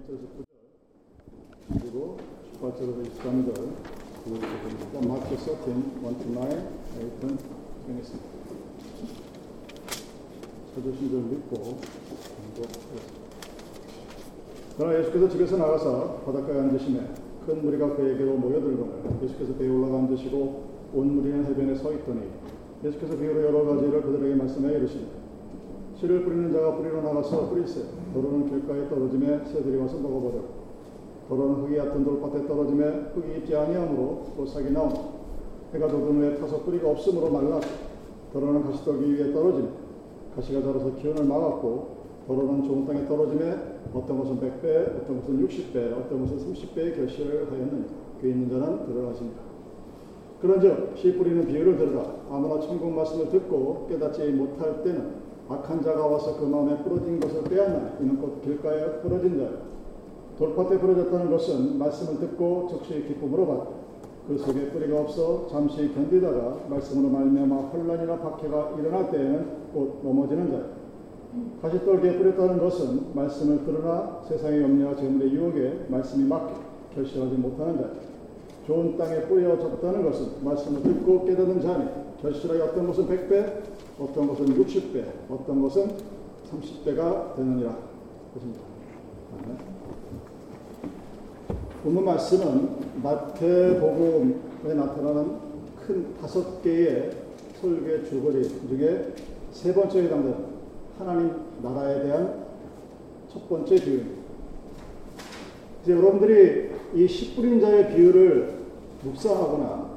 1절에서 9절 그리고 18절에서 23절 그리고 마크 13, 1 to 9, 8, 10 정했습니다. 찾으신 줄 믿고 공부하겠습니다. 그러나 예수께서 집에서 나가서 바닷가에 앉으시매 큰 무리가 그에게로 모여들거늘 예수께서 배에 올라가 앉으시고 온 무리는 해변에 서 있더니 예수께서 비유로 여러 가지를 그들에게 말씀해 이르시되 씨를 뿌리는 자가 뿌리러 나가서 뿌리세. 도로는 길가에 떨어짐에 새들이 와서 먹어버려 도로는 흙이 얕은 돌밭에 떨어짐에 흙이 있지 아니하므로 또 싹이 나오나. 해가 돋은 후에 타서 뿌리가 없으므로 말라. 도로는 가시떨기 위에 떨어짐에 가시가 자라서 기운을 막았고 도로는 좋은 땅에 떨어짐에 어떤 것은 100배, 어떤 것은 60배, 어떤 것은 30배의 결실을 하였느니 그 있는 자는 들을 하십니다. 그런즉 씨 뿌리는 비유를 들으라. 아무나 천국 말씀을 듣고 깨닫지 못할 때는 악한 자가 와서 그 마음에 부러진 것을 빼앗나 이는 곧 길가에 부러진 자요 돌밭에 부러졌다는 것은 말씀을 듣고 즉시 기쁨으로 받고 그 속에 뿌리가 없어 잠시 견디다가 말씀으로 말미암아 혼란이나 박해가 일어날 때에는 곧 넘어지는 자요 가시떨기에 뿌렸다는 것은 말씀을 들으나 세상의 염려와 재물의 유혹에 말씀이 맞게 결실하지 못하는 자요 좋은 땅에 뿌려졌다는 것은 말씀을 듣고 깨닫는 자니 결실하여 어떤 것은 100배, 어떤 것은 60배, 어떤 것은 30배가 되느니라. 그렇습니다. 본문 말씀은 마태복음에 나타나는 큰 다섯 개의 설교의 줄거리 중에 세 번째에 해당되는 하나님 나라에 대한 첫 번째 비유입니다. 이제 여러분들이 이씨 뿌린 자의 비유를 묵상하거나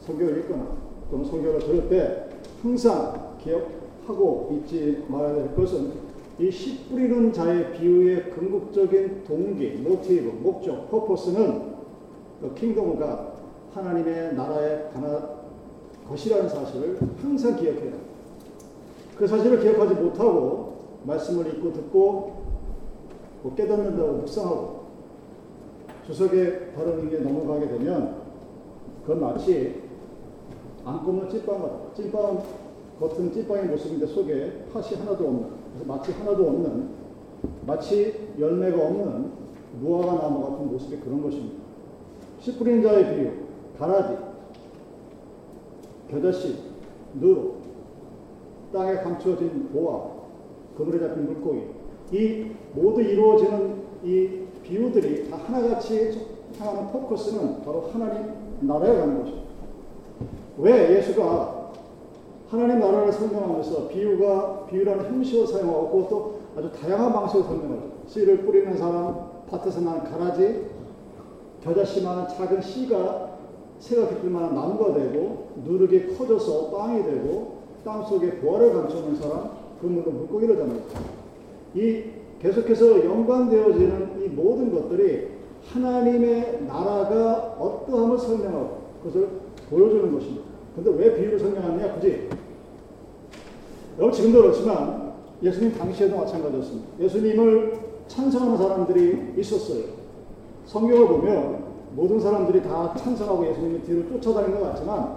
성경을 읽거나 또는 성경을 들을 때 항상 기억하고 잊지 말아야 될 것은 이 씨 뿌리는 자의 비유의 궁극적인 동기, 모티브, 목적, 퍼포스는 그 킹덤과 하나님의 나라의 하나 것이라는 사실을 항상 기억해야 합니다. 그 사실을 기억하지 못하고 말씀을 읽고 듣고 뭐 깨닫는다고 묵상하고 주석에 다른 의미에 넘어가게 되면 그건 마치 안 꼽는 찐빵 같아. 찐빵 겉은 찐빵의 모습인데 속에 팥이 하나도 없는 그래서 마치 하나도 없는 마치 열매가 없는 무화과 나무 같은 모습이 그런 것입니다. 씨 뿌린 자의 비유, 가라지, 겨자씨, 누룩, 땅에 감추어진 보화, 그물에 잡힌 물고기 이 모두 이루어지는 이 비유들이 다 하나같이 향하는 포커스는 바로 하나님 나라에 가는 것입니다. 왜 예수가 하나님 나라를 설명하면서 비유가 비유라는 형식을 사용하고 그것도 아주 다양한 방식으로 설명하죠. 씨를 뿌리는 사람, 밭에서 나는 가라지, 겨자씨만한 작은 씨가 새가 깊을 만한 나무가 되고 누르게 커져서 빵이 되고 땅 속에 보화를 감추는 사람, 그물로 물고기를 잡는 이 계속해서 연관되어지는 이 모든 것들이 하나님의 나라가 어떠함을 설명하고 그것을 보여주는 것입니다. 근데 왜 비유를 설명하느냐? 그지? 여러분 지금도 그렇지만 예수님 당시에도 마찬가지였습니다. 예수님을 찬성하는 사람들이 있었어요. 성경을 보면 모든 사람들이 다 찬성하고 예수님의 뒤를 쫓아다니는 것 같지만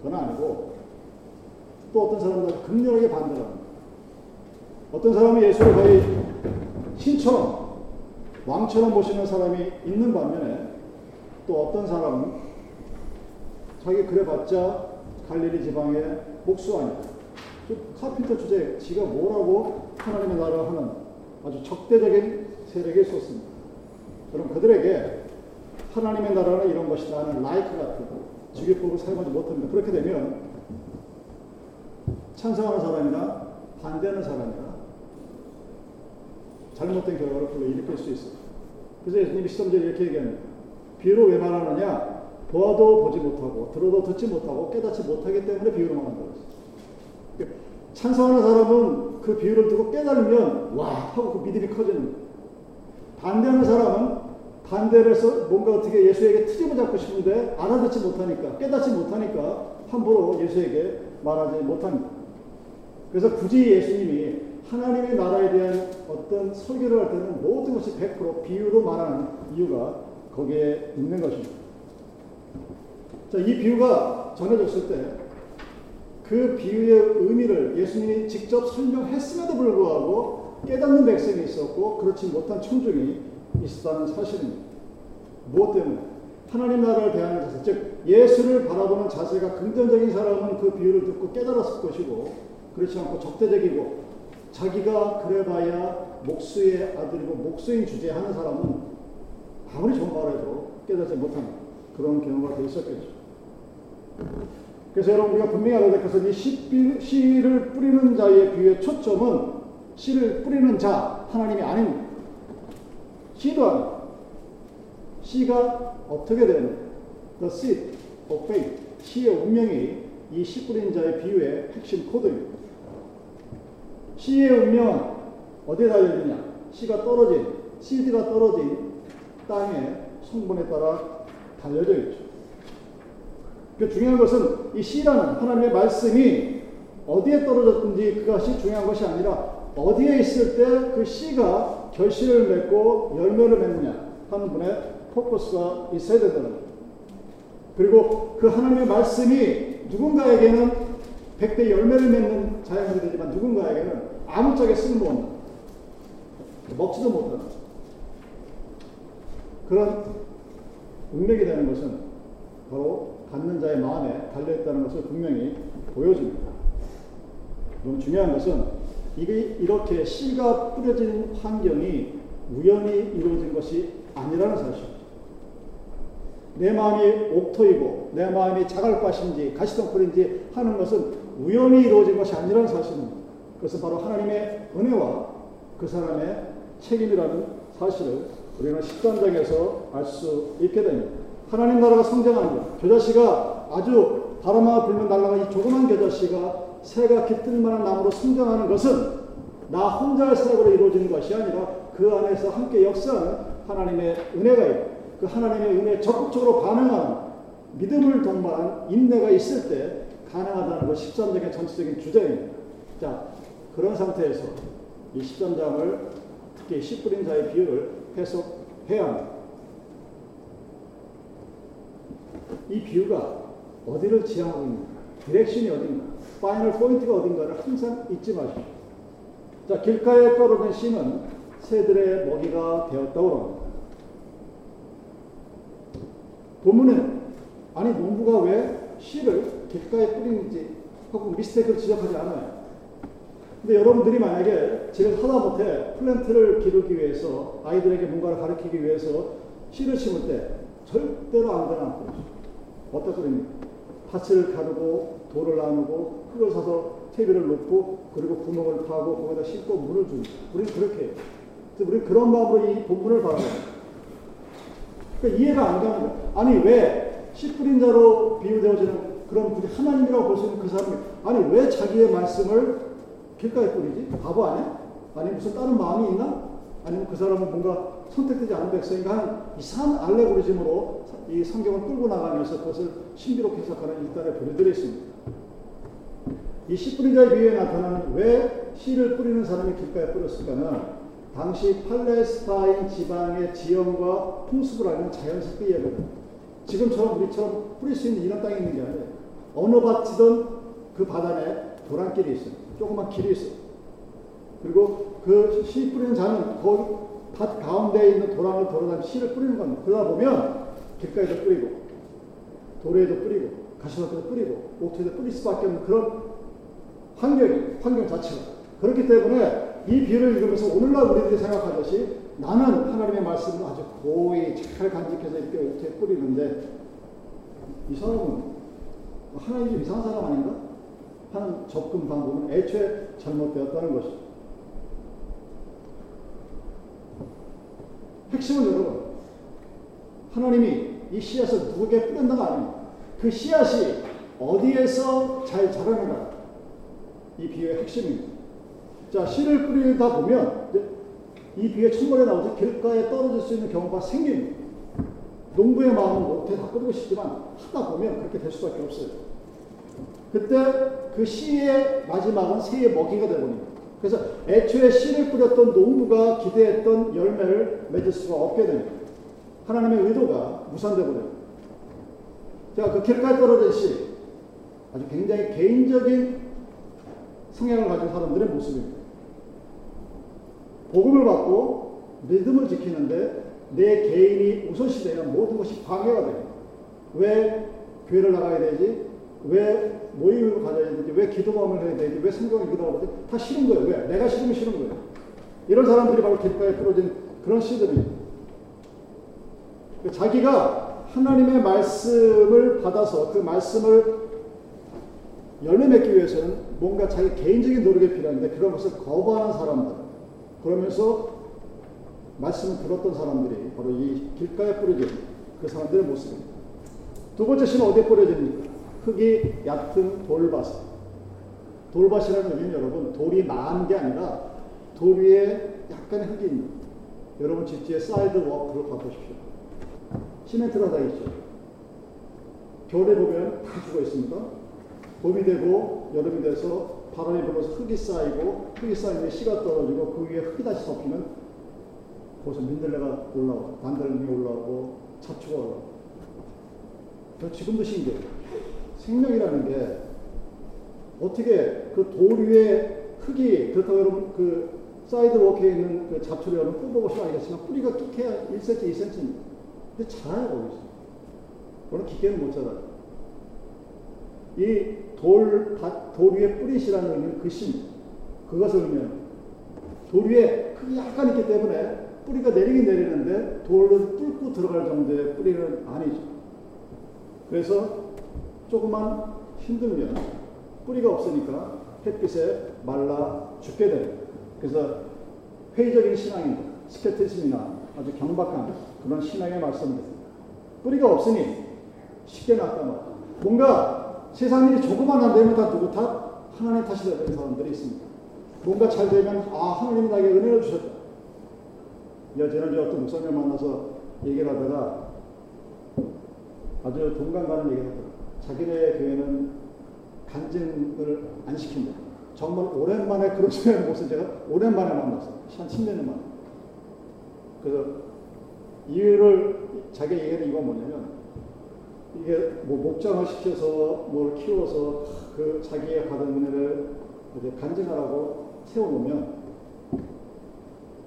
그건 아니고 또 어떤 사람들은 극렬하게 반대를 합니다. 어떤 사람은 예수를 거의 신처럼 왕처럼 보시는 사람이 있는 반면에 또 어떤 사람은 자기 그래봤자 갈릴리 지방의 목수 아니다. 카핀터 주제 지가 뭐라고 하나님의 나라 하는 아주 적대적인 세력이 있었습니다. 여러분 그들에게 하나님의 나라는 이런 것이다 하는 라이크 같은 직위법을 사용하지 못합니다. 그렇게 되면 찬성하는 사람이나 반대하는 사람이나 잘못된 결과를 불러 일으킬 수 있어요. 그래서 예수님이 시점적으로 이렇게 얘기합니다. 비유를 왜 말하느냐? 보아도 보지 못하고 들어도 듣지 못하고 깨닫지 못하기 때문에 비유를 말한다고 했어요. 찬성하는 사람은 그 비유를 듣고 깨달으면 와 하고 그 믿음이 커지는 거예요. 반대하는 사람은 반대를 해서 뭔가 어떻게 예수에게 트집을 잡고 싶은데 알아듣지 못하니까 깨닫지 못하니까 함부로 예수에게 말하지 못합니다. 그래서 굳이 예수님이 하나님의 나라에 대한 어떤 설교를 할 때는 모든 것이 100% 비유로 말하는 이유가 거기에 있는 것입니다. 자, 이 비유가 전해졌을 때 그 비유의 의미를 예수님이 직접 설명했음에도 불구하고 깨닫는 백성이 있었고 그렇지 못한 청중이 있었다는 사실입니다. 무엇 때문에? 하나님 나라를 대하는 자세, 즉 예수를 바라보는 자세가 긍정적인 사람은 그 비유를 듣고 깨달았을 것이고 그렇지 않고 적대적이고 자기가 그래봐야 목수의 아들이고 목수인 주제 하는 사람은 아무리 좋은 말해도 깨닫지 못하는 그런 경우가 돼 있었겠죠. 그래서 여러분 우리가 분명히 알아야 될 것은 이 씨, 씨를 뿌리는 자의 비유의 초점은 씨를 뿌리는 자 하나님이 아닙니다. 씨도 아니고 씨가 어떻게 되는 the seed of faith 씨의 운명이 이 씨 뿌리는 자의 비유의 핵심 코드입니다. 씨의 운명은 어디에 달려있느냐? 씨가 떨어진 씨드가 떨어진 땅의 성분에 따라 달려져 있죠. 그 중요한 것은 이 씨라는 하나님의 말씀이 어디에 떨어졌든지 그것이 중요한 것이 아니라 어디에 있을 때 그 씨가 결실을 맺고 열매를 맺느냐 하는 분의 포커스가 있어야 된다는 거예요. 그리고 그 하나님의 말씀이 누군가에게는 백배 열매를 맺는 자연이 되지만 누군가에게는 아무짝에 쓸모없는 먹지도 못하는 그런 운명이 되는 것은 바로 받는 자의 마음에 달려있다는 것을 분명히 보여줍니다. 너무 중요한 것은 이게 이렇게 씨가 뿌려진 환경이 우연히 이루어진 것이 아니라는 사실입니다. 내 마음이 옥토이고 내 마음이 자갈밭인지 가시덩굴인지 하는 것은 우연히 이루어진 것이 아니라는 사실입니다. 그것은 바로 하나님의 은혜와 그 사람의 책임이라는 사실을 우리는 13장에서 알 수 있게 됩니다. 하나님 나라가 성장하는 것. 겨자씨가 아주 바람아 불면 날아가는 이 조그만 겨자씨가 새가 깃들 만한 나무로 성장하는 것은 나 혼자의 사역으로 이루어지는 것이 아니라 그 안에서 함께 역사하는 하나님의 은혜가 있고 그 하나님의 은혜에 적극적으로 반응하는 믿음을 동반한 인내가 있을 때 가능하다는 것 13장의 전체적인 주제입니다. 자, 그런 상태에서 이 13장을 특히 씨 뿌린 자의 비유를 해석해야 합니다. 이 비유가 어디를 지향하고 있는가, direction이 어딘가, final point가 어딘가를 항상 잊지 마십시오. 자, 길가에 떨어진 씨는 새들의 먹이가 되었다고 합니다. 본문은 아니 농부가 왜 씨를 길가에 뿌리는지 하고 미스테이크를 지적하지 않아요. 근데 여러분들이 만약에 집에서 하다못해 플랜트를 기르기 위해서 아이들에게 뭔가를 가르치기 위해서 씨를 심을 때 절대로 안 뿌리죠. 어디다 뿌립니까? 밭을 가르고 돌을 나누고 흙을 사서 퇴비를 놓고 그리고 구멍을 파고 거기다 씻고 물을 줍니다. 우리는 그렇게 해요. 우리는 그런 마음으로 이 본문을 바라봅니다. 그러니까 이해가 안 가는 거예요. 아니 왜 씨 뿌린 자로 비유되어지는 그런 분이 하나님이라고 볼 수 있는 그 사람이 아니 왜 자기의 말씀을 길가에 뿌리지? 바보 아니야? 아니 무슨 다른 마음이 있나? 아니면 그 사람은 뭔가 선택되지 않은 백성인가 하는 이상한 알레고리즘으로 이 성경을 끌고 나가면서 그것을 신비롭게 해석하는 일단의 부류들이 있습니다. 이 씨 뿌린 자의 비유에 나타나는 왜 씨를 뿌리는 사람이 길가에 뿌렸을까는 당시 팔레스타인 지방의 지형과 풍습을 알는 자연스럽게 이야기합니다. 지금처럼 우리처럼 뿌릴 수 있는 이런 땅이 있는 게 아니에요. 어느 밭이든 그 바닥에 도랑길이 있어요. 조그만 길이 있어요. 그리고 그 씨 뿌리는 자는 거 밭 가운데에 있는 도랑을 돌아다니 씨를 뿌리는 겁니다. 그러다 보면 길가에도 뿌리고 도로에도 뿌리고 가시밭에도 뿌리고 옥토에도 뿌릴 수밖에 없는 그런 환경이 환경 자체가 그렇기 때문에 이 비유를 읽으면서 오늘날 우리들이 생각하듯이 나는 하나님의 말씀을 아주 고이 잘 간직해서 이렇게 옥토에 뿌리는데 이 사람은 하나님 좀 이상한 사람 아닌가? 하는 접근 방법은 애초에 잘못되었다는 것이죠. 핵심은 여러분, 하나님이 이 씨앗을 누구에게 뿌린다가 아닙니다. 그 씨앗이 어디에서 잘 자라는가? 이 비유의 핵심입니다. 자, 씨를 뿌리다 보면 이 비유의 첫번에 나오죠. 길가에 떨어질 수 있는 경우가 생깁니다. 농부의 마음은 못해 다 뿌리고 싶지만 하다 보면 그렇게 될 수밖에 없어요. 그때 그 씨의 마지막은 새의 먹이가 되버립니다. 그래서 애초에 씨를 뿌렸던 농부가 기대했던 열매를 맺을 수가 없게 됩니다. 하나님의 의도가 무산되어 버려요. 자, 그 길가에 떨어진 씨, 아주 굉장히 개인적인 성향을 가진 사람들의 모습입니다. 복음을 받고 믿음을 지키는데 내 개인이 우선시되면 모든 것이 방해가 돼요. 왜 교회를 나가야 되지? 왜 모임을 가져야 되지? 왜 기도감을 해야 되지? 왜 성경을 기도하야 되지? 다 싫은 거예요. 왜? 내가 싫으면 싫은 거예요. 이런 사람들이 바로 길가에 풀어진 그런 시들이에요. 자기가 하나님의 말씀을 받아서 그 말씀을 열매 맺기 위해서는 뭔가 자기 개인적인 노력이 필요한데 그런 것을 거부하는 사람들 그러면서 말씀을 들었던 사람들이 바로 이 길가에 뿌려진 그 사람들의 모습입니다. 두 번째 신은 어디에 뿌려집니까? 흙이 얕은 돌밭. 돌밭이라는 의미는 여러분 돌이 많은 게 아니라 돌 위에 약간의 흙이 있는 여러분 집 뒤에 sidewalk를 가보십시오. 시멘트가 다 있죠. 겨울에 보면 다 죽어 있습니다. 봄이 되고 여름이 돼서 바람이 불어서 흙이 쌓이고 흙이 쌓이면 씨가 떨어지고 그 위에 흙이 다시 덮이면 거기서 민들레가 올라오고 단들이 올라오고 잡초가 올라오고 지금도 신기해요. 생명이라는 게 어떻게 그 돌 위에 흙이 그렇다고 여러분 그 sidewalk에 있는 그 잡초를 여러분 뽑아보시면 알겠지만 뿌리가 깊게야 1cm, 2cm입니다. 근데 자라요, 거기서. 그러나 깊게는 못 자라요. 이 돌, 돌 위에 뿌린 씨라는 의미는 그 심, 그것을 의미하는 돌 위에 흙이 약간 있기 때문에 뿌리가 내리긴 내리는데 돌을 뚫고 들어갈 정도의 뿌리는 아니죠. 그래서 조금만 힘들면 뿌리가 없으니까 햇빛에 말라 죽게 됩니다. 그래서 회의적인 신앙입니다. 스케티즘이나 아주 경박한 그런 신앙의 말씀입니다. 뿌리가 없으니 쉽게 나타나. 뭔가 세상 일이 조금만 안 되면 다 누구 탓? 하나님 탓이 되는 사람들이 있습니다. 뭔가 잘 되면 아 하나님이 나에게 은혜를 주셨다. 지난주에 어떤 목사님 만나서 얘기를 하다가 아주 동감 가는 얘기를 하더라고요. 자기네 교회는 간증을 안 시킨다. 정말 오랜만에 그런 모습 제가 오랜만에 만났어요. 한 10년 만에. 그래서 이유를 자기 얘기는 이건 뭐냐면 이게 뭐 목장을 시켜서 뭘 키워서 그 자기의 받은 은혜를 이제 간증하라고 세워놓으면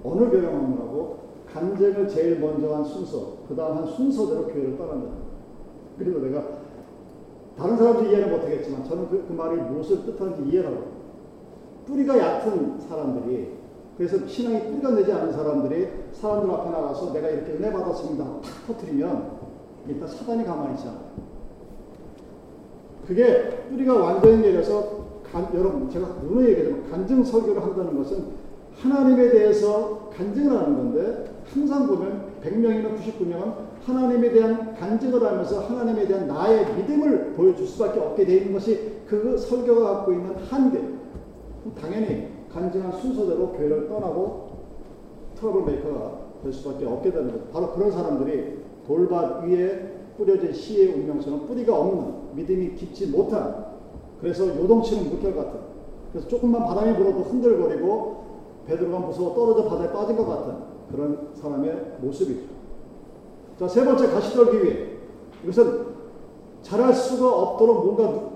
어느 교회 방문하고 간증을 제일 먼저 한 순서, 그 다음 한 순서대로 교회를 떠난다. 그리고 내가 다른 사람들 이해는 못하겠지만 저는 그, 그 말이 무엇을 뜻하는지 이해하고 뿌리가 얕은 사람들이 그래서 신앙이 뿌리가 내지 않은 사람들이 사람들 앞에 나가서 내가 이렇게 은혜 받았습니다. 탁 터트리면 일단 사단이 가만히 있지 않아요. 그게 뿌리가 완전히 내려서 간, 여러분 제가 누누이 얘기하지만 간증 설교를 한다는 것은 하나님에 대해서 간증을 하는 건데 항상 보면 100명이면 99명은 하나님에 대한 간증을 하면서 하나님에 대한 나의 믿음을 보여줄 수밖에 없게 되는 것이 그 설교가 갖고 있는 한계. 당연히 간증한 순서대로 교회를 떠나고 troublemaker가 될 수밖에 없게 되는 것. 바로 그런 사람들이 돌밭 위에 뿌려진 씨의 운명처럼 뿌리가 없는 믿음이 깊지 못한 그래서 요동치는 물결 같은 그래서 조금만 바람이 불어도 흔들거리고 베드로가 무서워 떨어져 바다에 빠진 것 같은 그런 사람의 모습이죠. 자, 세 번째 가시떨기 위해 이것은 잘할 수가 없도록 뭔가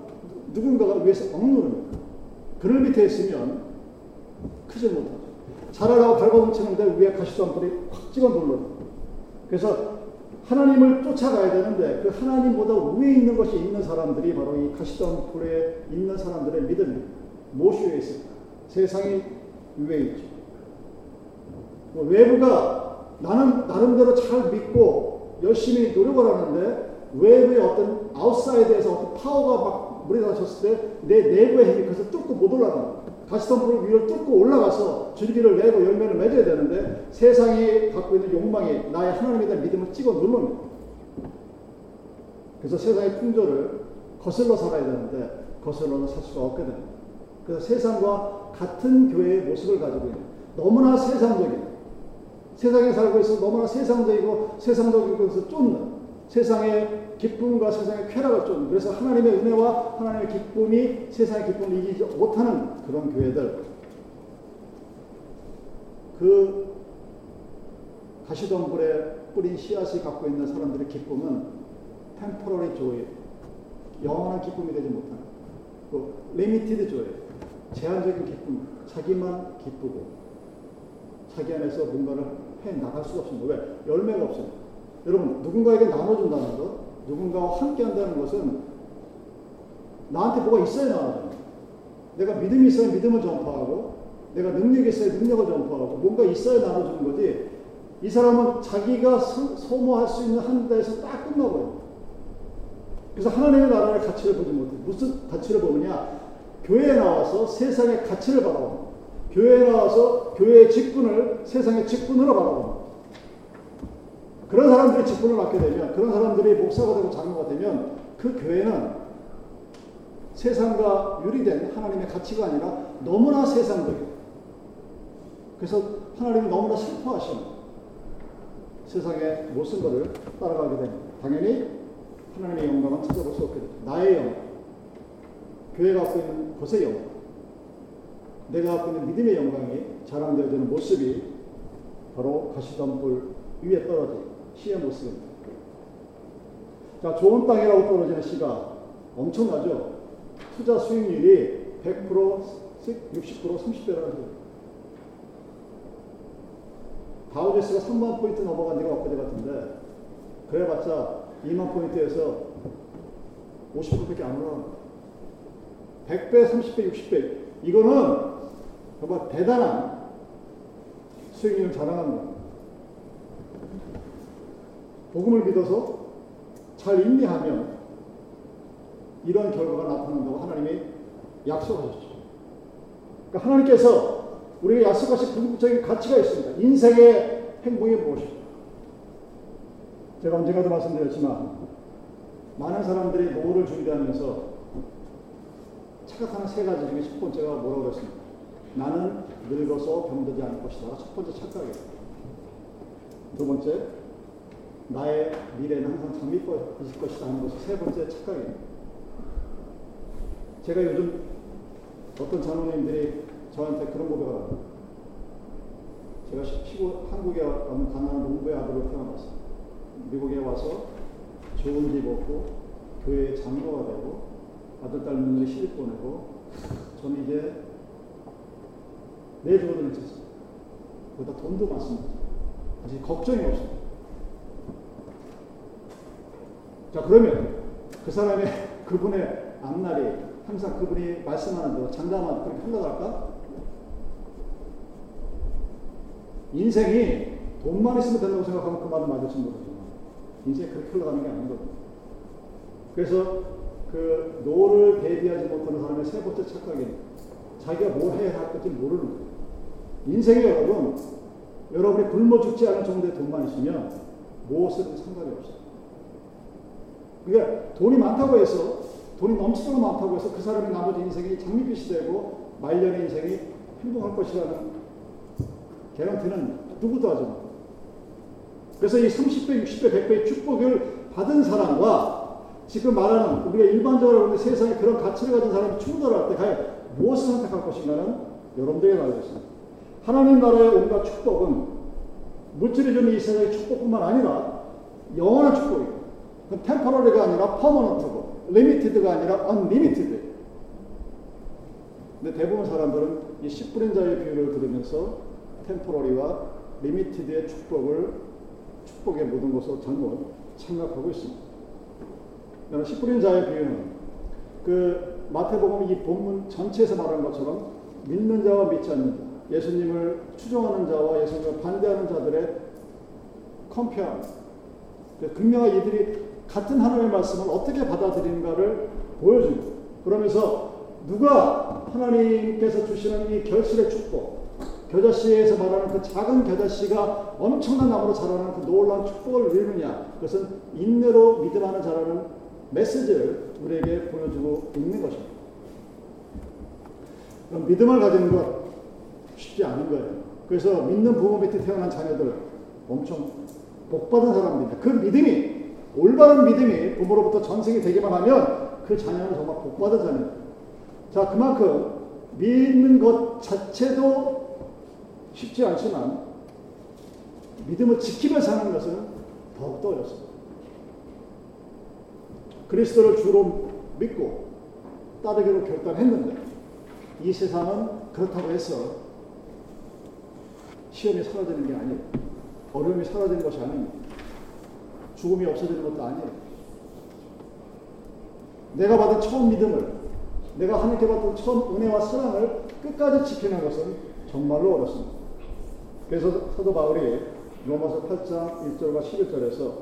누, 군가가 위해서 억누르는 그늘 밑에 있으면 크지 못하죠. 잘하라고 발버둥치는데 위에 가시덤불이 확 찍어 눌러. 그래서 하나님을 쫓아가야 되는데 그 하나님보다 위에 있는 것이 있는 사람들이 바로 이 가시덤불에 있는 사람들의 믿음이 위에 있을까? 세상이 위에 있죠. 뭐 외부가 나는 나름대로 잘 믿고 열심히 노력을 하는데 외부의 어떤 outside에서 어떤 파워가 막 물에 닿았을 때 내 내부의 힘이 그래서 뚫고 못 올라가는 가시덤불을 위로 뚫고 올라가서 줄기를 내고 열매를 맺어야 되는데 세상이 갖고 있는 욕망이 나의 하나님에 대한 믿음을 찍어 누릅니다. 그래서 세상의 풍조를 거슬러 살아야 되는데 거슬러서 살 수가 없게 됩니다. 그래서 세상과 같은 교회의 모습을 가지고 있는 너무나 세상적인 세상에 살고 있어 너무나 세상적이고 세상적인 것을 쫓는 세상의 기쁨과 세상의 쾌락을 쫓는 그래서 하나님의 은혜와 하나님의 기쁨이 세상의 기쁨을 이기지 못하는 그런 교회들. 그 가시덤불에 뿌린 씨앗이 갖고 있는 사람들의 기쁨은 temporary joy 영원한 기쁨이 되지 못하는 그 limited joy 제한적인 기쁨 자기만 기쁘고 자기 안에서 뭔가를 해 나갈 수가 없습니다. 왜? 열매가 없어요. 여러분, 누군가에게 나눠준다는 것, 누군가와 함께 한다는 것은 나한테 뭐가 있어야 나눠줘요. 내가 믿음이 있어야 믿음을 전파하고, 내가 능력이 있어야 능력을 전파하고, 뭔가 있어야 나눠주는 거지. 이 사람은 자기가 소, 모할수 있는 한 데에서 딱 끝나버려요. 그래서 하나님의 나라의 가치를 보지 못해. 무슨 가치를 보느냐? 교회에 나와서 세상의 가치를 바라봅니다. 교회에 나와서 교회의 직분을 세상의 직분으로 바라봅니다. 그런 사람들이 직분을 맡게 되면, 그런 사람들이 목사가 되고 장로가 되면 그 교회는 세상과 유리된 하나님의 가치가 아니라 너무나 세상적이에요. 그래서 하나님이 너무나 슬퍼하시는 세상의 모습 것을 따라가게 됩니다. 당연히 하나님의 영광은 찾아볼 수 없게 됩니다. 나의 영광, 교회가 갖고 있는 것의 영광, 내가 갖고 있는 믿음의 영광이 자랑되어지는 모습이 바로 가시덤불 위에 떨어진 시의 모습입니다. 자, 좋은 땅이라고 떨어지는 시가 엄청나죠? 투자 수익률이 100%, 60%, 30배라는 거예요. 다우지수가 3만 포인트 넘어간 지가 엊그제 같은데 그래봤자 2만 포인트에서 50%밖에 안 올라갑니다. 100배, 30배, 60배 이거는 정말 대단한 수익률을 자랑하는 겁니다. 복음을 믿어서 잘 인내하면 이런 결과가 나타난다고 하나님이 약속하셨죠. 그러니까 하나님께서 우리에게 약속하신 궁극적인 가치가 있습니다. 인생의 행복이 무엇입니까? 제가 언젠가도 말씀드렸지만 많은 사람들이 노후를 준비하면서 착각하는 세 가지 중에 첫 번째가 뭐라고 그랬습니까? 나는 늙어서 병들지 않을 것이다. 첫 번째 착각이에요. 두 번째, 나의 미래는 항상 장밋빛일 것이다 하는 것이 세 번째 착각이에요. 제가 요즘 어떤 장로님들이 저한테 그런 고백을 합니다. 제가 시골, 한국에 어느 가난한 농부의 아들로 태어났어요. 미국에 와서 좋은 집 얻고 교회 장로가 되고 아들, 딸 며느리 시집 보내고 저는 이제 내주어도 괜찮습니다. 거기다 돈도 많습니다. 아직 걱정이 없습니다. 자, 그러면 그 사람의, 그분의 앞날이 항상 그분이 말씀하는 대로 장담하는 그렇게 흘러갈까? 인생이 돈만 있으면 된다고 생각하면 그 말은 맞을지 모르지만 인생이 그렇게 흘러가는 게 아니거든요. 그래서 그 노후를 대비하지 못하는 사람의 세 번째 착각이 자기가 뭘 해야 할 건지 모르는 거예요. 인생이 여러분, 여러분이 굶어 죽지 않을 정도의 돈만 있으면 무엇을 상관이 없어요. 그러니까 돈이 많다고 해서 돈이 넘치도록 많다고 해서 그 사람의 나머지 인생이 장밋빛이 되고 말년의 인생이 행복할 것이라는 개런티는 누구도 하지 마. 그래서 이 30배, 60배, 100배의 축복을 받은 사람과 지금 말하는 우리가 일반적으로 우리 세상에 그런 가치를 가진 사람이 충돌할 때 과연 무엇을 선택할 것인가는 여러분들에게 달려있습니다. 하나님 나라의 온갖 축복은 물질이 주는 이 세상의 축복뿐만 아니라 영원한 축복이에요. temporary가 아니라 permanent고 limited가 아니라 unlimited. 근데 대부분 사람들은 이 씨 뿌리는 자의 비유를 들으면서 temporary와 limited의 축복을 축복의 모든 것으로 잘못 생각하고 있습니다. 씨 뿌리는 자의 비유는 그 마태복음 이 본문 전체에서 말하는 것처럼 믿는 자와 믿지 않는 자, 예수님을 추종하는 자와 예수님을 반대하는 자들의 컴페어. 분명히 이들이 같은 하나님의 말씀을 어떻게 받아들이는가를 보여줍니다. 그러면서 누가 하나님께서 주시는 이 결실의 축복, 겨자씨에서 말하는 그 작은 겨자씨가 엄청난 나무로 자라는 그 놀라운 축복을 누리느냐, 그것은 인내로 믿음하는 자라는 메시지를 우리에게 보여주고 있는 것입니다. 그럼 믿음을 가지는 것 쉽지 않은 거예요. 그래서 믿는 부모 밑에 태어난 자녀들 엄청 복받은 사람들입니다. 그 믿음이 올바른 믿음이 부모로부터 전생이 되기만 하면 그 자녀는 정말 복받은 자녀입니다. 자, 그만큼 믿는 것 자체도 쉽지 않지만 믿음을 지키면서 하는 것은 더욱더 어렵습니다. 그리스도를 주로 믿고 따르기로 결단했는데 이 세상은 그렇다고 해서 시험이 사라지는 게 아니에요. 어려움이 사라지는 것이 아닙니다. 죽음이 없어지는 것도 아니에요. 내가 받은 처음 믿음을, 내가 하나님께 받은 처음 은혜와 사랑을 끝까지 지키는 것은 정말로 어렵습니다. 그래서 사도 바울이 로마서 8장 1절과 11절에서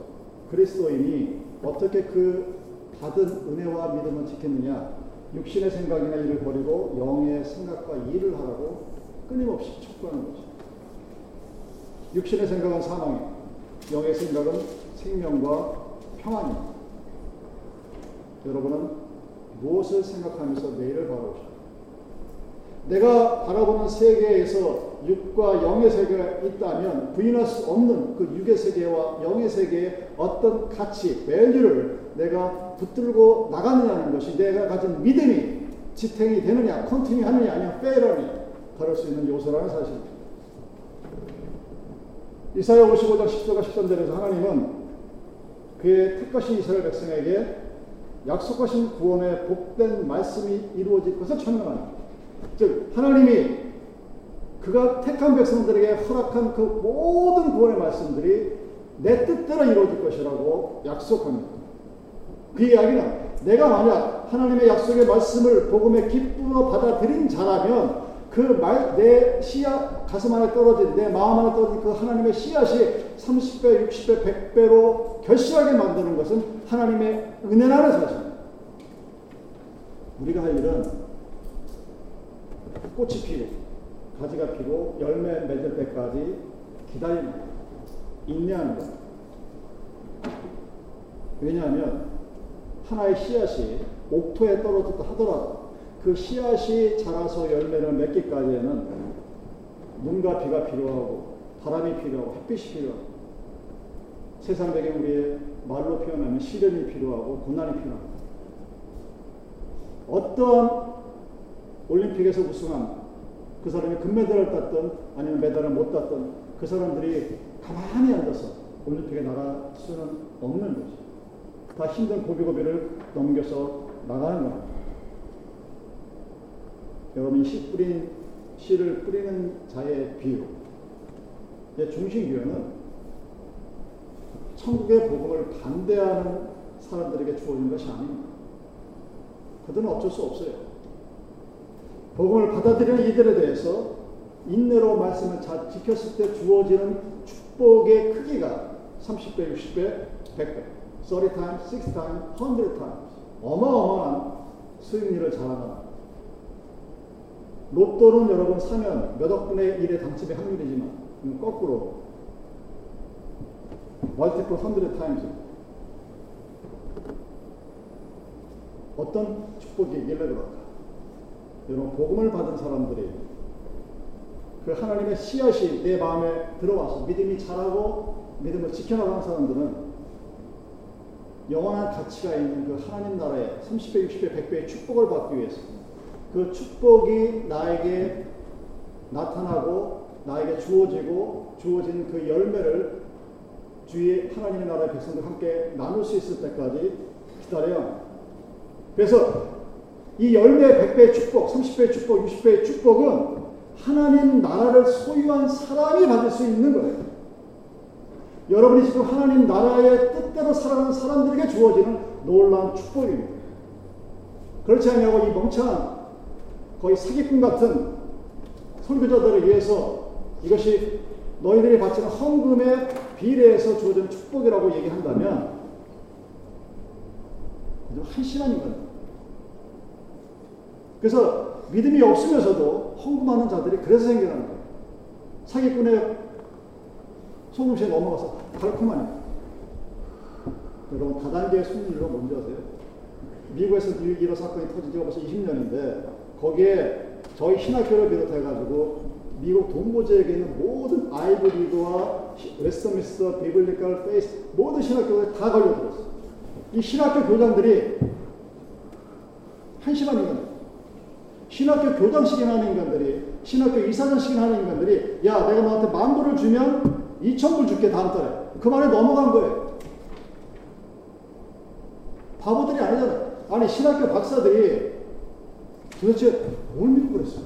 그리스도인이 어떻게 그 받은 은혜와 믿음을 지켰느냐 육신의 생각이나 일을 버리고 영의 생각과 일을 하라고 끊임없이 촉구하는 거죠. 육신의 생각은 사망이, 영의 생각은 생명과 평안입니다. 여러분은 무엇을 생각하면서 내일을 바라보십니까? 내가 바라보는 세계에서 육과 영의 세계가 있다면 부인할 수 없는 그 육의 세계와 영의 세계의 어떤 가치, 밸류를 내가 붙들고 나가느냐는 것이 내가 가진 믿음이 지탱이 되느냐, continue 하느냐, 아니면 perennial 할 수 있는 요소라는 사실입니다. 이사야 55장 10절과 13절에서 하나님은 그의 택하신 이스라엘 백성에게 약속하신 구원의 복된 말씀이 이루어질 것을 천명합니다. 즉 하나님이 그가 택한 백성들에게 허락한 그 모든 구원의 말씀들이 내 뜻대로 이루어질 것이라고 약속합니다. 그 이야기는 내가 만약 하나님의 약속의 말씀을 복음의 기쁨으로 받아들인 자라면 그 말, 내 씨앗, 가슴 안에 떨어진, 내 마음 안에 떨어진 그 하나님의 씨앗이 30배, 60배, 100배로 결실하게 만드는 것은 하나님의 은혜라는 사실입니다. 우리가 할 일은 꽃이 피고, 가지가 피고, 열매 맺을 때까지 기다리는 것, 인내하는 것. 왜냐하면 하나의 씨앗이 옥토에 떨어졌다 하더라도 그 씨앗이 자라서 열매를 맺기까지에는 눈과 비가 필요하고 바람이 필요하고 햇빛이 필요하고 세상 배경 우리의 말로 표현하면 시련이 필요하고 고난이 필요합니다. 어떠한 올림픽에서 우승한 그 사람이 금메달을 땄던 아니면 메달을 못 땄던 그 사람들이 가만히 앉아서 올림픽에 나갈 수는 없는 거죠. 다 힘든 고비고비를 넘겨서 나가는 겁니다. 여러분이 씨 뿌린, 씨를 뿌리는 자의 비유. 중심 교회는 천국의 복음을 반대하는 사람들에게 주어진 것이 아닙니다. 그들은 어쩔 수 없어요. 복음을 받아들이는 이들에 대해서 인내로 말씀을 잘 지켰을 때 주어지는 축복의 크기가 30배, 60배, 100배. 30 times, 60 times, 100 times. 어마어마한 수익률을 자랑합니다. 로또는 여러분 사면 몇 억분의 1의 당첨의 확률이지만 거꾸로 멀티플 100 times 어떤 축복이 있길래 그럴까? 여러분 복음을 받은 사람들이 그 하나님의 씨앗이 내 마음에 들어와서 믿음이 자라고 믿음을 지켜나가는 사람들은 영원한 가치가 있는 그 하나님 나라의 30배, 60배, 100배의 축복을 받기 위해서 그 축복이 나에게 나타나고 나에게 주어지고 주어진 그 열매를 주의 하나님의 나라의 백성들 함께 나눌 수 있을 때까지 기다려요. 그래서 이 열매 100배의 축복, 30배의 축복, 60배의 축복은 하나님 나라를 소유한 사람이 받을 수 있는 거예요. 여러분이 지금 하나님 나라의 뜻대로 살아가는 사람들에게 주어지는 놀라운 축복입니다. 그렇지 않냐고 이 멍청한 거의 사기꾼 같은 설교자들을 위해서 이것이 너희들이 바치는 헌금에 비례해서 주어진 축복이라고 얘기한다면 한심한 인간. 그래서 믿음이 없으면서도 헌금하는 자들이 그래서 생겨나는 거예요. 사기꾼의 소금시에 넘어가서 달콤하니 여러분 다단계의 승리가 뭔지 아세요? 미국에서 이런 사건이 터진 지가 벌써 20년인데 거기에 저희 신학교를 비롯해가지고 미국 동부지역에 있는 모든 아이비리그와 웨스트민스터, Biblical, Faith 모든 신학교에 다 걸려들었어. 이 신학교 교장들이 한심한 인간 신학교 교장씩이나 하는 인간들이 신학교 이사장씩이나 하는 인간들이 야 내가 너한테 만 불을 주면 2천불 줄게 다음 달에. 그 말에 넘어간 거예요. 바보들이 아니잖아. 아니 신학교 박사들이 도대체 뭘 믿고 그랬어요?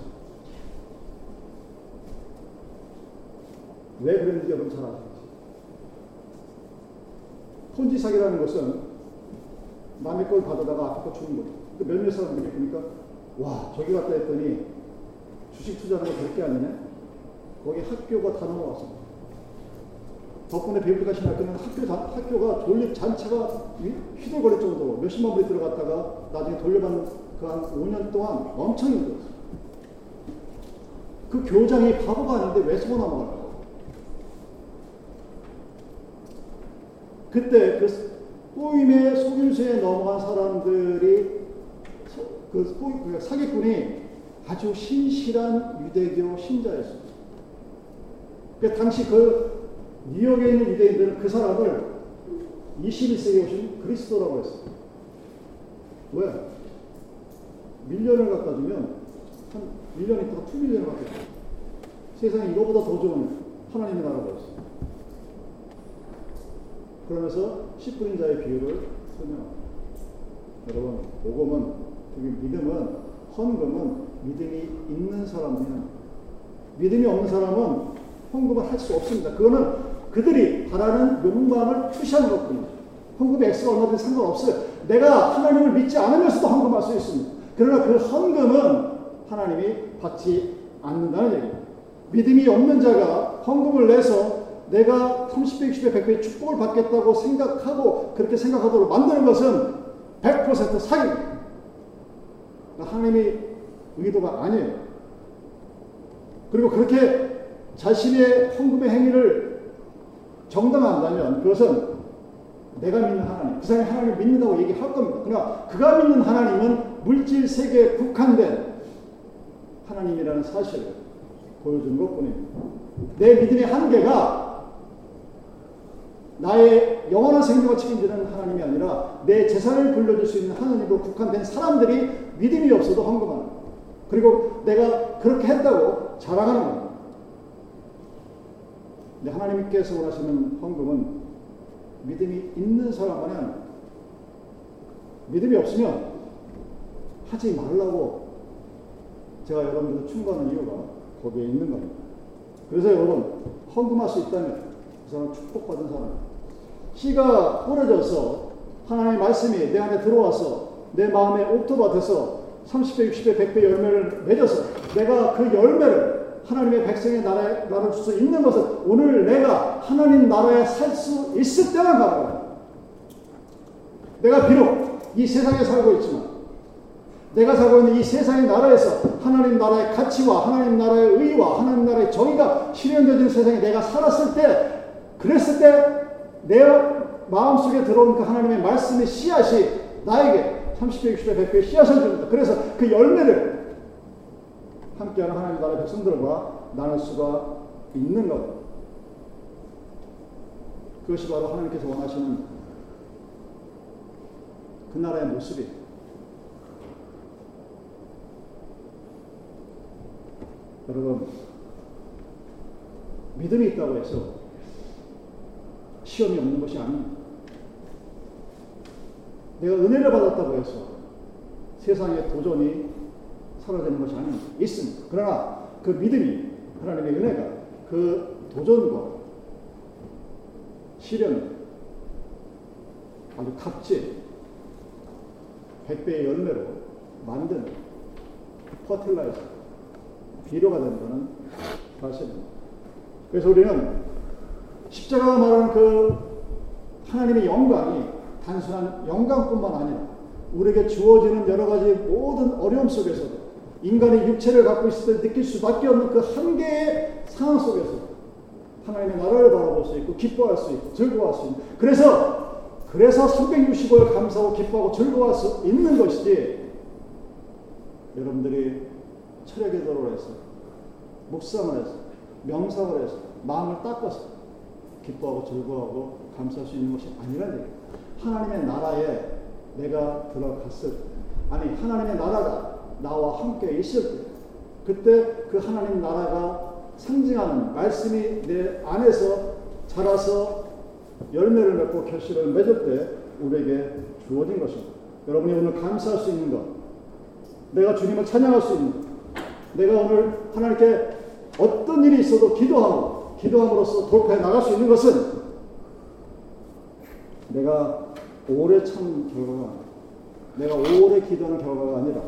왜 그랬는지 여러분 잘 아시죠? 폰지 사기라는 것은 남의 걸 받아다가 앞에 거 주는 거죠. 그 몇몇 사람들이 보니까 와 저기 갔다 했더니 주식 투자하는 거 그렇게 아니네? 거기 학교가 다 넘어왔습니다. 덕분에 신할 때는 학교, 학교가 돌립 잔체가 휘둘거릴 정도로 몇십만 불이 들어갔다가 나중에 돌려받는 그 한 5년 동안 엄청 힘들었어요. 그 교장이 바보가 아닌데 왜 속아 넘어갈까요? 그때 그 꼬임의 속임수에 넘어간 사람들이 그, 그 사기꾼이 아주 신실한 유대교 신자였습니다. 그 당시 그 뉴욕에 있는 유대인들은 그 사람을 21세기에 오신 그리스도라고 했어요. 왜? 밀년을 갖다 주면 한 1년 있다가 2밀년을 갖다 줘요. 세상에 이거보다 더 좋은 하나님의 나라가 있어요. 그러면서 10분인 자의 비유를 설명합니다. 여러분, 복음은, 믿음은, 헌금은 믿음이 있는 사람이면 믿음이 없는 사람은 헌금을 할 수 없습니다. 그거는 그들이 바라는 욕망을 투시하는 것뿐이죠. 헌금의 액수가 얼마든지 상관없어요. 내가 하나님을 믿지 않으면서도 헌금할 수 있습니다. 그러나 그 헌금은 하나님이 받지 않는다는 얘기입니다. 믿음이 없는 자가 헌금을 내서 내가 30배, 60배, 100배 축복을 받겠다고 생각하고 그렇게 생각하도록 만드는 것은 100% 사기입니다. 하나님의 의도가 아니에요. 그리고 그렇게 자신의 헌금의 행위를 정당한다면 그것은 내가 믿는 하나님, 그 사람이 하나님을 믿는다고 얘기할 겁니다. 그러나 그가 믿는 하나님은 물질 세계에 국한된 하나님이라는 사실을 보여주는 것 뿐입니다. 내 믿음의 한계가 나의 영원한 생명을 책임지는 하나님이 아니라 내 재산을 불려줄 수 있는 하나님으로 국한된 사람들이 믿음이 없어도 헌금하는 그리고 내가 그렇게 했다고 자랑하는 겁니다. 근데 하나님께서 원하시는 헌금은 믿음이 있는 사람만이 아니에 믿음이 없으면 하지 말라고 제가 여러분들 충고하는 이유가 거기에 있는 겁니다. 그래서 여러분 헌금할 수 있다면 그 사람은 축복받은 사람 씨가 뿌려져서 하나님의 말씀이 내 안에 들어와서 내 마음에 옥토가 돼서 30배, 60배, 100배 열매를 맺어서 내가 그 열매를 하나님의 백성의 나라에 나눠줄 수 있는 것은 오늘 내가 하나님 나라에 살 수 있을 때만 가는 내가 비록 이 세상에 살고 있지만 내가 살고 있는 이 세상의 나라에서 하나님 나라의 가치와 하나님 나라의 의와 하나님 나라의 정의가 실현되는 세상에 내가 살았을 때 그랬을 때 내 마음속에 들어온 그 하나님의 말씀의 씨앗이 나에게 30배, 60배, 100배 씨앗을 줍니다. 그래서 그 열매를 함께하는 하나님 나라의 백성들과 나눌 수가 있는 것. 그것이 바로 하나님께서 원하시는 그 나라의 모습이에요. 여러분, 믿음이 있다고 해서 시험이 없는 것이 아닙니다. 내가 은혜를 받았다고 해서 세상의 도전이 사라지는 것이 아닙니다. 있습니다. 그러나 그 믿음이 하나님의 은혜가 그 도전과 시련을 아주 값진 백배의 열매로 만든 퍼틸라이저 비료가 된다는 사실입니다. 그래서 우리는 십자가가 말하는 그 하나님의 영광이 단순한 영광뿐만 아니라 우리에게 주어지는 여러 가지 모든 어려움 속에서도 인간의 육체를 갖고 있을 때 느낄 수밖에 없는 그 한계의 상황 속에서 하나님의 나라를 바라볼 수 있고 기뻐할 수 있고 즐거워할 수 있는 그래서 그래서 365일 감사하고 기뻐하고 즐거워할 수 있는 것이지 여러분들이 철학의 도로 해서 묵상을 해서 명상을 해서 마음을 닦아서 기뻐하고 즐거워하고 감사할 수 있는 것이 아니라는 얘기예요. 하나님의 나라에 내가 들어갔을 때 아니 하나님의 나라가 나와 함께 있을 때 그때 그 하나님 나라가 상징하는 말씀이 내 안에서 자라서 열매를 맺고 결실을 맺을 때 우리에게 주어진 것입니다. 여러분이 오늘 감사할 수 있는 것, 내가 주님을 찬양할 수 있는 것, 내가 오늘 하나님께 어떤 일이 있어도 기도하고 기도함으로써 돌파해 나갈 수 있는 것은 내가 오래 참 결과가 내가 오래 기도하는 결과가 아니라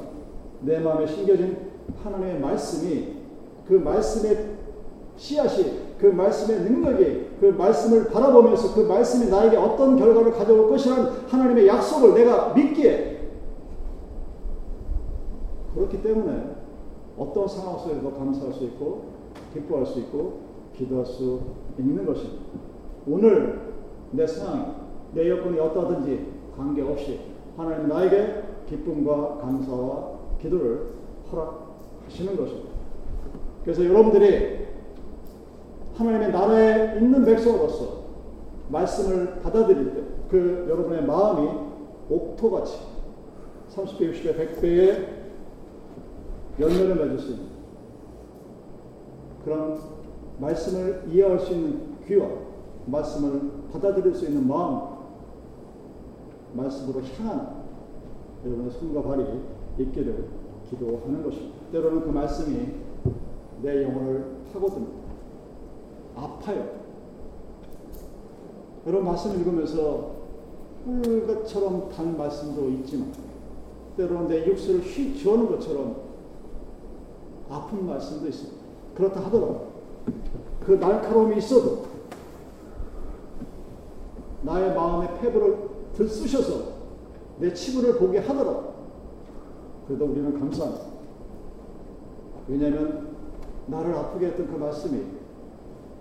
내 마음에 심겨진 하나님의 말씀이 그 말씀의 씨앗이 그 말씀의 능력이 그 말씀을 바라보면서 그 말씀이 나에게 어떤 결과를 가져올 것이라는 하나님의 약속을 내가 믿기에 그렇기 때문에 어떤 상황 속에서 감사할 수 있고 기뻐할 수 있고 기도할 수 있는 것입니다. 오늘 내 상황, 내 여건이 어떠하든지 관계없이 하나님 나에게 기쁨과 감사와 기도를 허락하시는 것입니다. 그래서 여러분들이 하나님의 나라에 있는 백성으로서 말씀을 받아들일 때 그 여러분의 마음이 옥토같이 30배, 60배, 100배의 열매를 맺을 수 있는 그런 말씀을 이해할 수 있는 귀와 말씀을 받아들일 수 있는 마음 말씀으로 향한 여러분의 손과 발이 있기를 기도하는 것입니다. 때로는 그 말씀이 내 영혼을 파고듭니다. 아파요. 여러분 말씀 읽으면서 꿀 것처럼 단 말씀도 있지만 때로는 내 육수를 휘 저는 것처럼 아픈 말씀도 있습니다. 그렇다 하더라도 그 날카로움이 있어도 나의 마음의 패부를 들쑤셔서 내 치부를 보게 하더라도 그래도 우리는 감사합니다. 왜냐하면 나를 아프게 했던 그 말씀이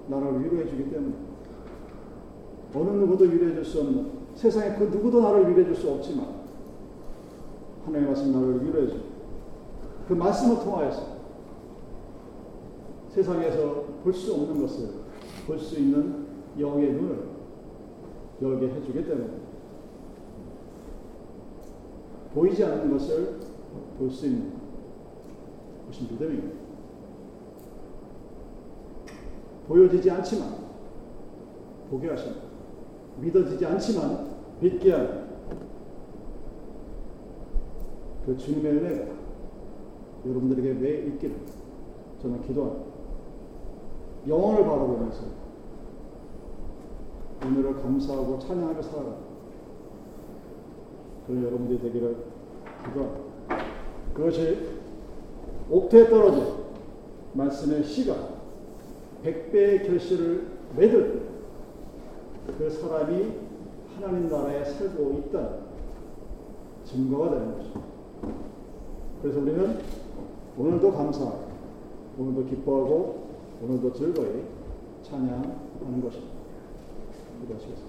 나를 위로해 주기 때문에 어느 누구도 위로해 줄 수 없는 세상에 그 누구도 나를 위로해 줄 수 없지만 하나님의 말씀 나를 위로해 주. 그 말씀을 통하여서 세상에서 볼 수 없는 것을 볼 수 있는 영의 눈을 열게 해주기 때문에 보이지 않는 것을 볼 수 있는 것이 믿음입니다. 보여지지 않지만 보게 하십니다. 믿어지지 않지만 믿게 하는 그 주님의 은혜가 여러분들에게 매 있기를 저는 기도합니다. 영혼을 바라보면서 오늘을 감사하고 찬양하며 살아가는 그런 여러분들이 되기를 기도합니다. 그것이 옥토에 떨어진 말씀의 씨가 백배의 결실을 맺을 그 사람이 하나님 나라에 살고 있다는 증거가 되는 것입니다. 그래서 우리는 오늘도 감사하고 오늘도 기뻐하고 오늘도 즐거이 찬양하는 것입니다. 기도하시겠습니다.